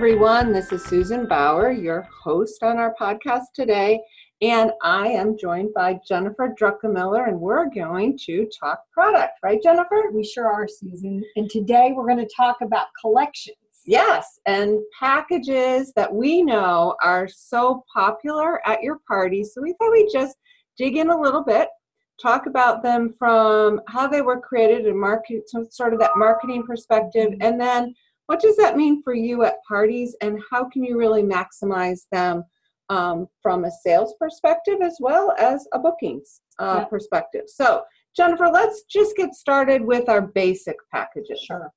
everyone. This is Susan Bauer, your host on our podcast today. And I am joined by Jennifer Druckenmiller, and we're going to talk product, right, Jennifer? We sure are, Susan. And today we're going to talk about collections. Yes, and packages that we know are so popular at your parties. So we thought we'd just dig in a little bit, talk about them from how they were created and market, sort of that marketing perspective, mm-hmm. and then what does that mean for you at parties and how can you really maximize them um, from a sales perspective as well as a bookings uh, yeah. perspective so jennifer let's just get started with our basic packages sure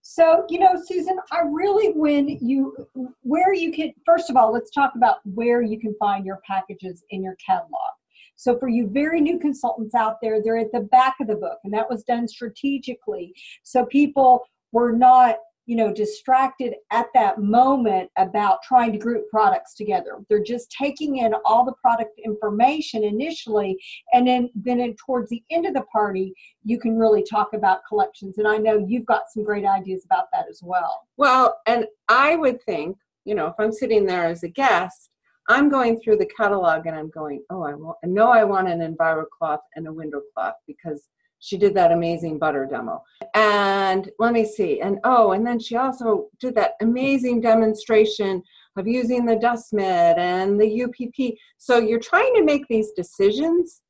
so you know susan i really when you where you can first of all let's talk about where you can find your packages in your catalog so for you very new consultants out there, they're at the back of the book, and that was done strategically. So people were not you know distracted at that moment about trying to group products together. They're just taking in all the product information initially and then then in, towards the end of the party you can really talk about collections. And i know you've got some great ideas about that as well. Well and i would think you know if i'm sitting there as a guest i'm going through the catalog and i'm going oh i want, I know i want an EnviroCloth and a window cloth because she did that amazing butter demo. And let me see. And oh, and then she also did that amazing demonstration of using the dust mitt and the UPP. So you're trying to make these decisions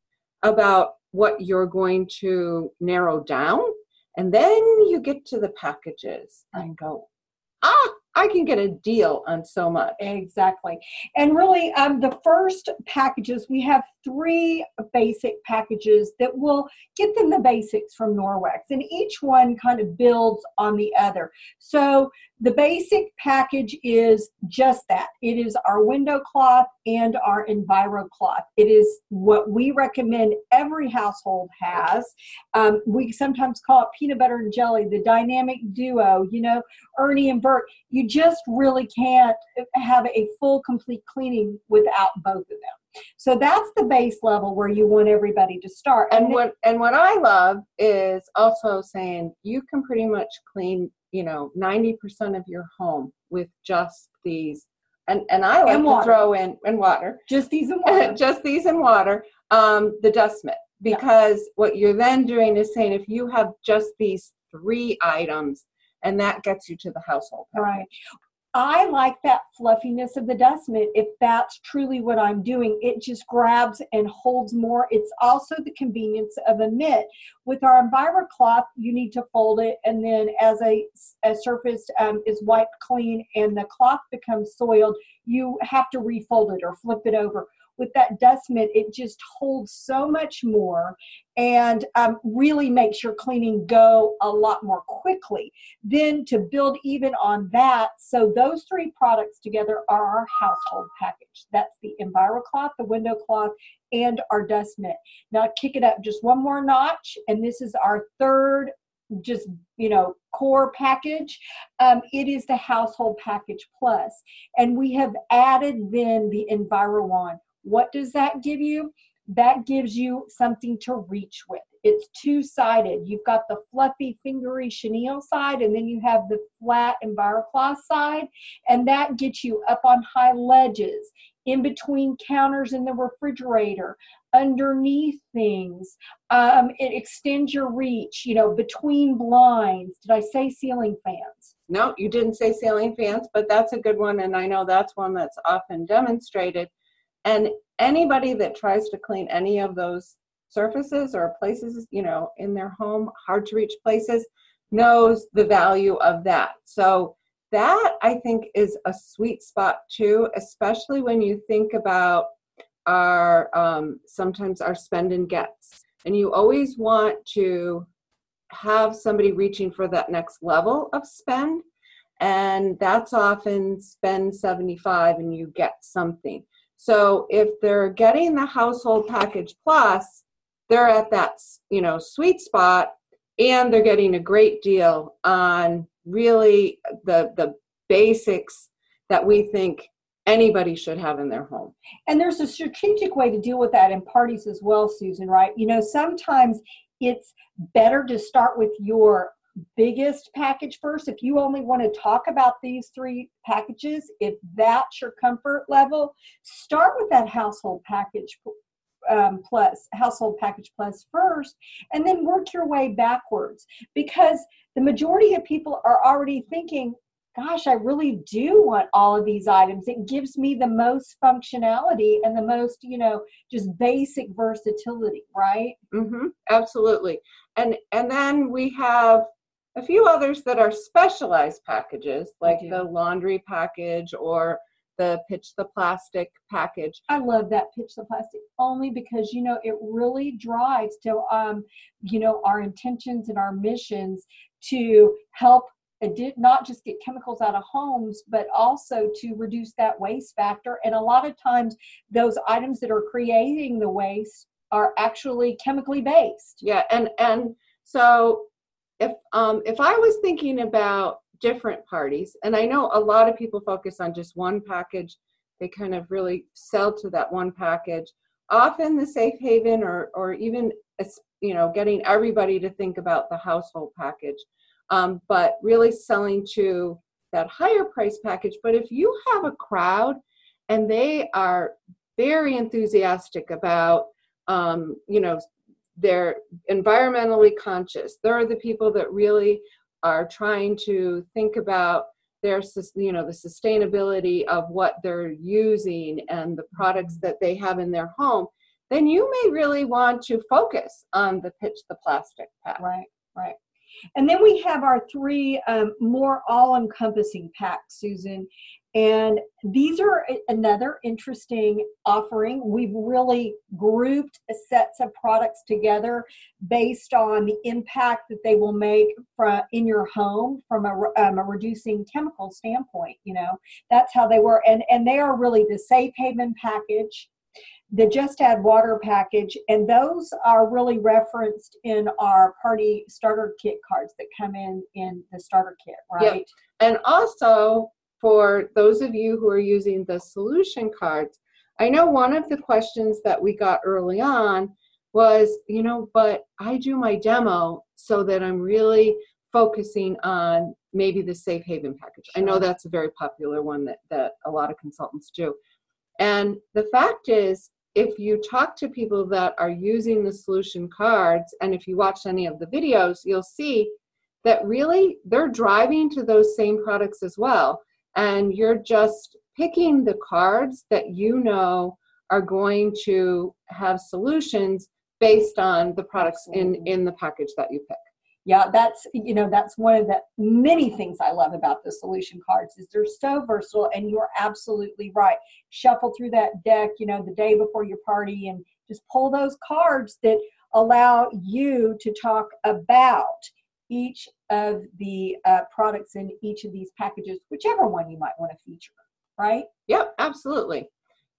about what you're going to narrow down. And then you get to the packages and go, ah, I can get a deal on so much. Exactly. And really, um, the first packages, we have three basic packages that will get them the basics from Norwex, and each one kind of builds on the other. So the basic package is just that it is our window cloth and our enviro cloth it is what we recommend every household has. Um, we sometimes call it peanut butter and jelly the dynamic duo you know ernie and bert. You just really can't have a full complete cleaning without both of them. So that's the base level where you want everybody to start. And, and what and what i love is also saying you can pretty much clean you know 90% of your home with just these and and I like and to throw in and water. Just these and water. Just these and water. Um, the dust mitt because yeah. what you're then doing is saying if you have just these three items and that gets you to the household. Right I like that fluffiness of the dust. If that's truly what I'm doing, it just grabs and holds more. It's also the convenience of a mitt. With our EnviroCloth, you need to fold it, and then as a, a surface um, is wiped clean and the cloth becomes soiled, you have to refold it or flip it over with that dust mitt, it just holds so much more and um, really makes your cleaning go a lot more quickly. Then to build even on that, so those three products together are our household package. That's the EnviroCloth, the window cloth, and our dust mitt. Now kick it up just one more notch, and this is our third just you know core package um, it is the household package plus and we have added then the EnviroWand what does that give you? That gives you something to reach with. It's two sided. You've got the fluffy, fingery chenille side, and then you have the flat EnviroCloth side, and that gets you up on high ledges, in between counters in the refrigerator, underneath things. Um, it extends your reach, you know, between blinds. Did I say ceiling fans? No, you didn't say ceiling fans, but that's a good one, and I know that's one that's often demonstrated. And anybody that tries to clean any of those surfaces or places, you know, in their home, hard to reach places, knows the value of that. So that I think is a sweet spot too, especially when you think about our um, sometimes our spend and gets. And you always want to have somebody reaching for that next level of spend. And that's often spend 75 and you get something. So if they're getting the household package plus, they're at that you know sweet spot and they're getting a great deal on really the the basics that we think anybody should have in their home. And there's a strategic way to deal with that in parties as well, Susan, right? You know, sometimes it's better to start with your biggest package first. If you only want to talk about these three packages, if that's your comfort level, start with that household package um, plus household package plus first and then work your way backwards. Because the majority of people are already thinking gosh i really do want all of these items. It gives me the most functionality and the most you know just basic versatility right? Mm-hmm, absolutely. And and then we have a few others that are specialized packages like the laundry package or the pitch the plastic package. I love that pitch the plastic only because you know it really drives to um you know our intentions and our missions to help did not just get chemicals out of homes but also to reduce that waste factor and a lot of times those items that are creating the waste are actually chemically based yeah and and so if um if i was thinking about different parties. And I know a lot of people focus on just one package. They kind of really sell to that one package. Often the safe haven or, or even, you know, getting everybody to think about the household package. Um, but really selling to that higher price package. But if you have a crowd and they are very enthusiastic about, um, you know, they're environmentally conscious. They're the people that really are trying to think about their you know the sustainability of what they're using and the products mm-hmm. that they have in their home then you may really want to focus on the pitch the plastic pack. Right right. And then we have our three um, more all-encompassing packs susan and these are another interesting offering. We've really grouped sets of products together based on the impact that they will make from in your home from a, um, a reducing chemical standpoint. You know, that's how they were, and and they are really the safe haven package, the just add water package, and those are really referenced in our party starter kit cards that come in in the starter kit, right? Yep. And also for those of you who are using the solution cards, I know one of the questions that we got early on was, you know, but I do my demo so that I'm really focusing on maybe the safe haven package. I know that's a very popular one that, that a lot of consultants do. And the fact is, if you talk to people that are using the solution cards, and if you watch any of the videos, you'll see that really they're driving to those same products as well and you're just picking the cards that you know are going to have solutions based on the products in in the package that you pick. Yeah that's you know that's one of the many things i love about the solution cards is they're so versatile and you're absolutely right. Shuffle through that deck you know the day before your party and just pull those cards that allow you to talk about each of the uh, products in each of these packages, whichever one you might want to feature, right? Yep, absolutely.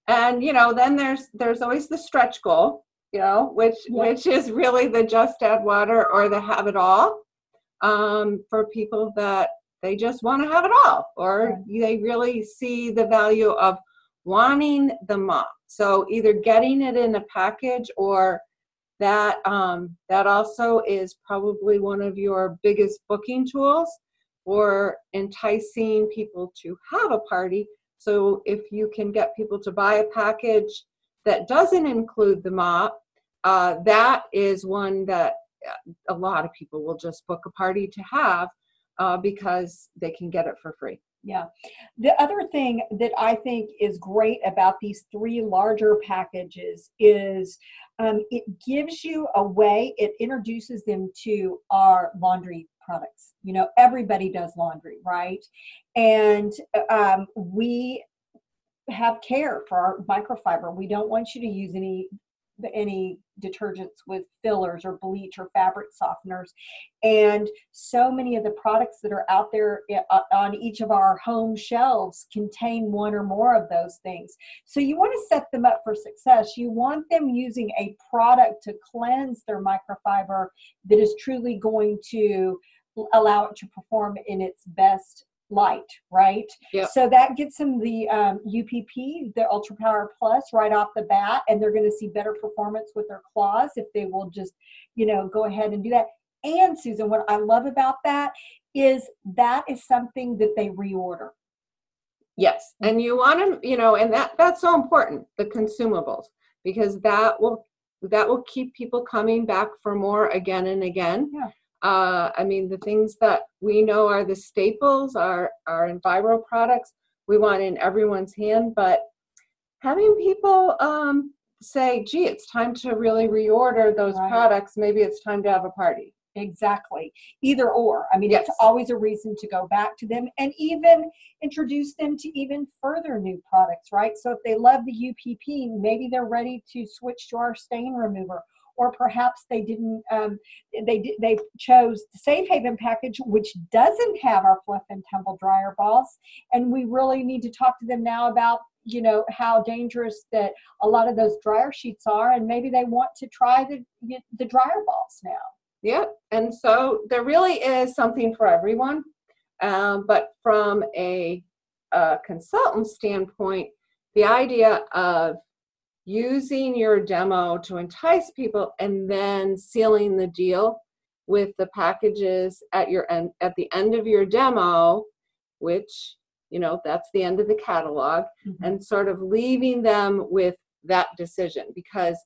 And you know, then there's there's always the stretch goal, you know, which which is really the just add water or the have it all um, for people that they just want to have it all, or they really see the value of wanting the mop. So either getting it in a package or that um, that also is probably one of your biggest booking tools for enticing people to have a party. So if you can get people to buy a package that doesn't include the mop uh, that is one that uh, a lot of people will just book a party to have uh, because they can get it for free yeah. The other thing that I think is great about these three larger packages is um, it gives you a way, it introduces them to our laundry products. You know, everybody does laundry, right? And um, we have care for our microfiber. We don't want you to use any any detergents with fillers or bleach or fabric softeners. And so many of the products that are out there eh, on each of our home shelves contain one or more of those things. So you want to set them up for success. You want them using a product to cleanse their microfiber that is truly going to allow it to perform in its best light, right? Yep. So that gets them the um, UPP, the Ultra Power Plus, right off the bat, and they're going to see better performance with their claws if they will just, you know, go ahead and do that. And Susan, what I love about that is that is something that they reorder. Yes, and you want to, you know, and that that's so important, the consumables, because that will that will keep people coming back for more again and again. Yeah. Uh, I mean, the things that we know are the staples, are our Enviro products. We want in everyone's hand, but having people um, say, "Gee, it's time to really reorder those Right. products. Maybe it's time to have a party." Exactly. Either or. I mean, Yes. it's always a reason to go back to them and even introduce them to even further new products, right? So if they love the UPP, maybe they're ready to switch to our stain remover. Or perhaps they didn't. Um, they they chose the Safe Haven package, which doesn't have our fluff and tumble dryer balls, and we really need to talk to them now about you know how dangerous that a lot of those dryer sheets are, and maybe they want to try the the dryer balls now. Yep. And so there really is something for everyone. Um, but from a, a consultant standpoint, the idea of using your demo to entice people and then sealing the deal with the packages at your end at the end of your demo, which you know that's the end of the catalog, mm-hmm. and sort of leaving them with that decision because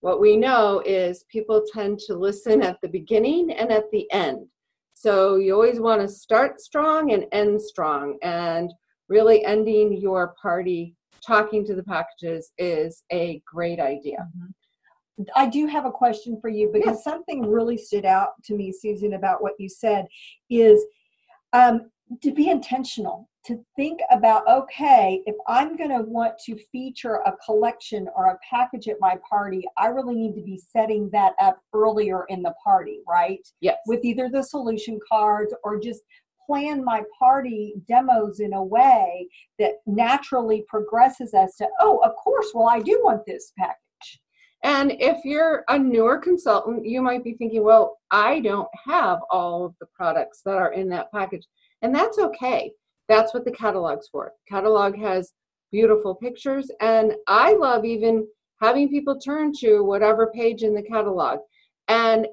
what we know is people tend to listen at the beginning and at the end. So you always want to start strong and end strong. And really ending your party talking to the packages is a great idea. I do have a question for you because something really stood out to me, Susan, about what you said is um, to be intentional, to think about, okay, if I'm going to want to feature a collection or a package at my party, I really need to be setting that up earlier in the party, right? Yes. With either the solution cards or just plan my party demos in a way that naturally progresses us to, oh, of course, well, I do want this package. And if you're a newer consultant, you might be thinking, well, I don't have all of the products that are in that package. And that's okay. That's what the catalog's for. Catalog has beautiful pictures. And I love even having people turn to whatever page in the catalog. And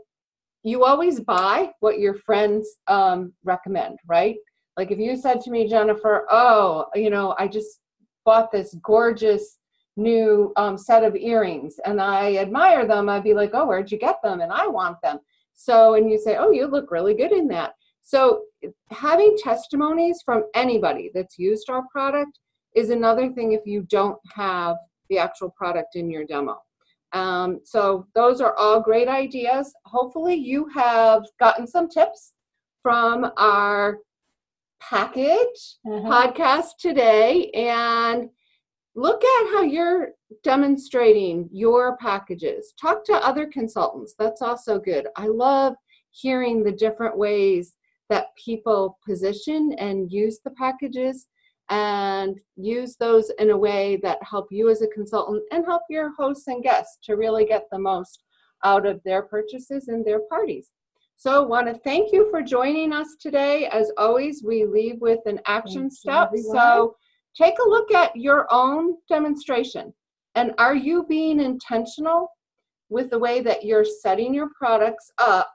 you always buy what your friends um, recommend, right? Like if you said to me, Jennifer, oh, you know, I just bought this gorgeous new um, set of earrings and I admire them, I'd be like, oh, where'd you get them? And I want them. So, and you say, oh, you look really good in that. So, having testimonies from anybody that's used our product is another thing if you don't have the actual product in your demo. Um, so, those are all great ideas. Hopefully, you have gotten some tips from our package Uh-huh. podcast today and look at how you're demonstrating your packages. Talk to other consultants. That's also good. I love hearing the different ways that people position and use the packages and use those in a way that help you as a consultant and help your hosts and guests to really get the most out of their purchases and their parties. So, want to thank you for joining us today. As always, we leave with an action Thank step. everyone. So, take a look at your own demonstration. And are you being intentional with the way that you're setting your products up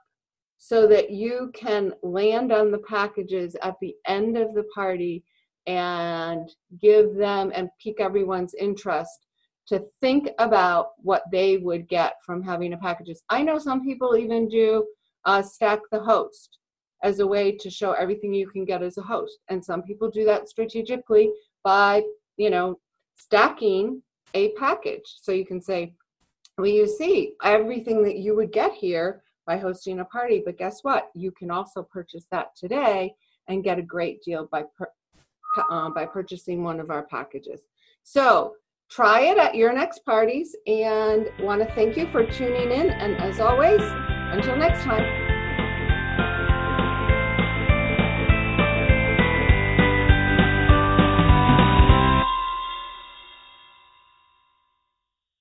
so that you can land on the packages at the end of the party and give them and pique everyone's interest to think about what they would get from having a packages. I know some people even do uh, stack the host as a way to show everything you can get as a host. And some people do that strategically by, you know, stacking a package. So you can say, well, you see everything that you would get here by hosting a party, but guess what? You can also purchase that today and get a great deal by per, uh, by purchasing one of our packages. So try it at your next parties and want to thank you for tuning in. And as always, until next time.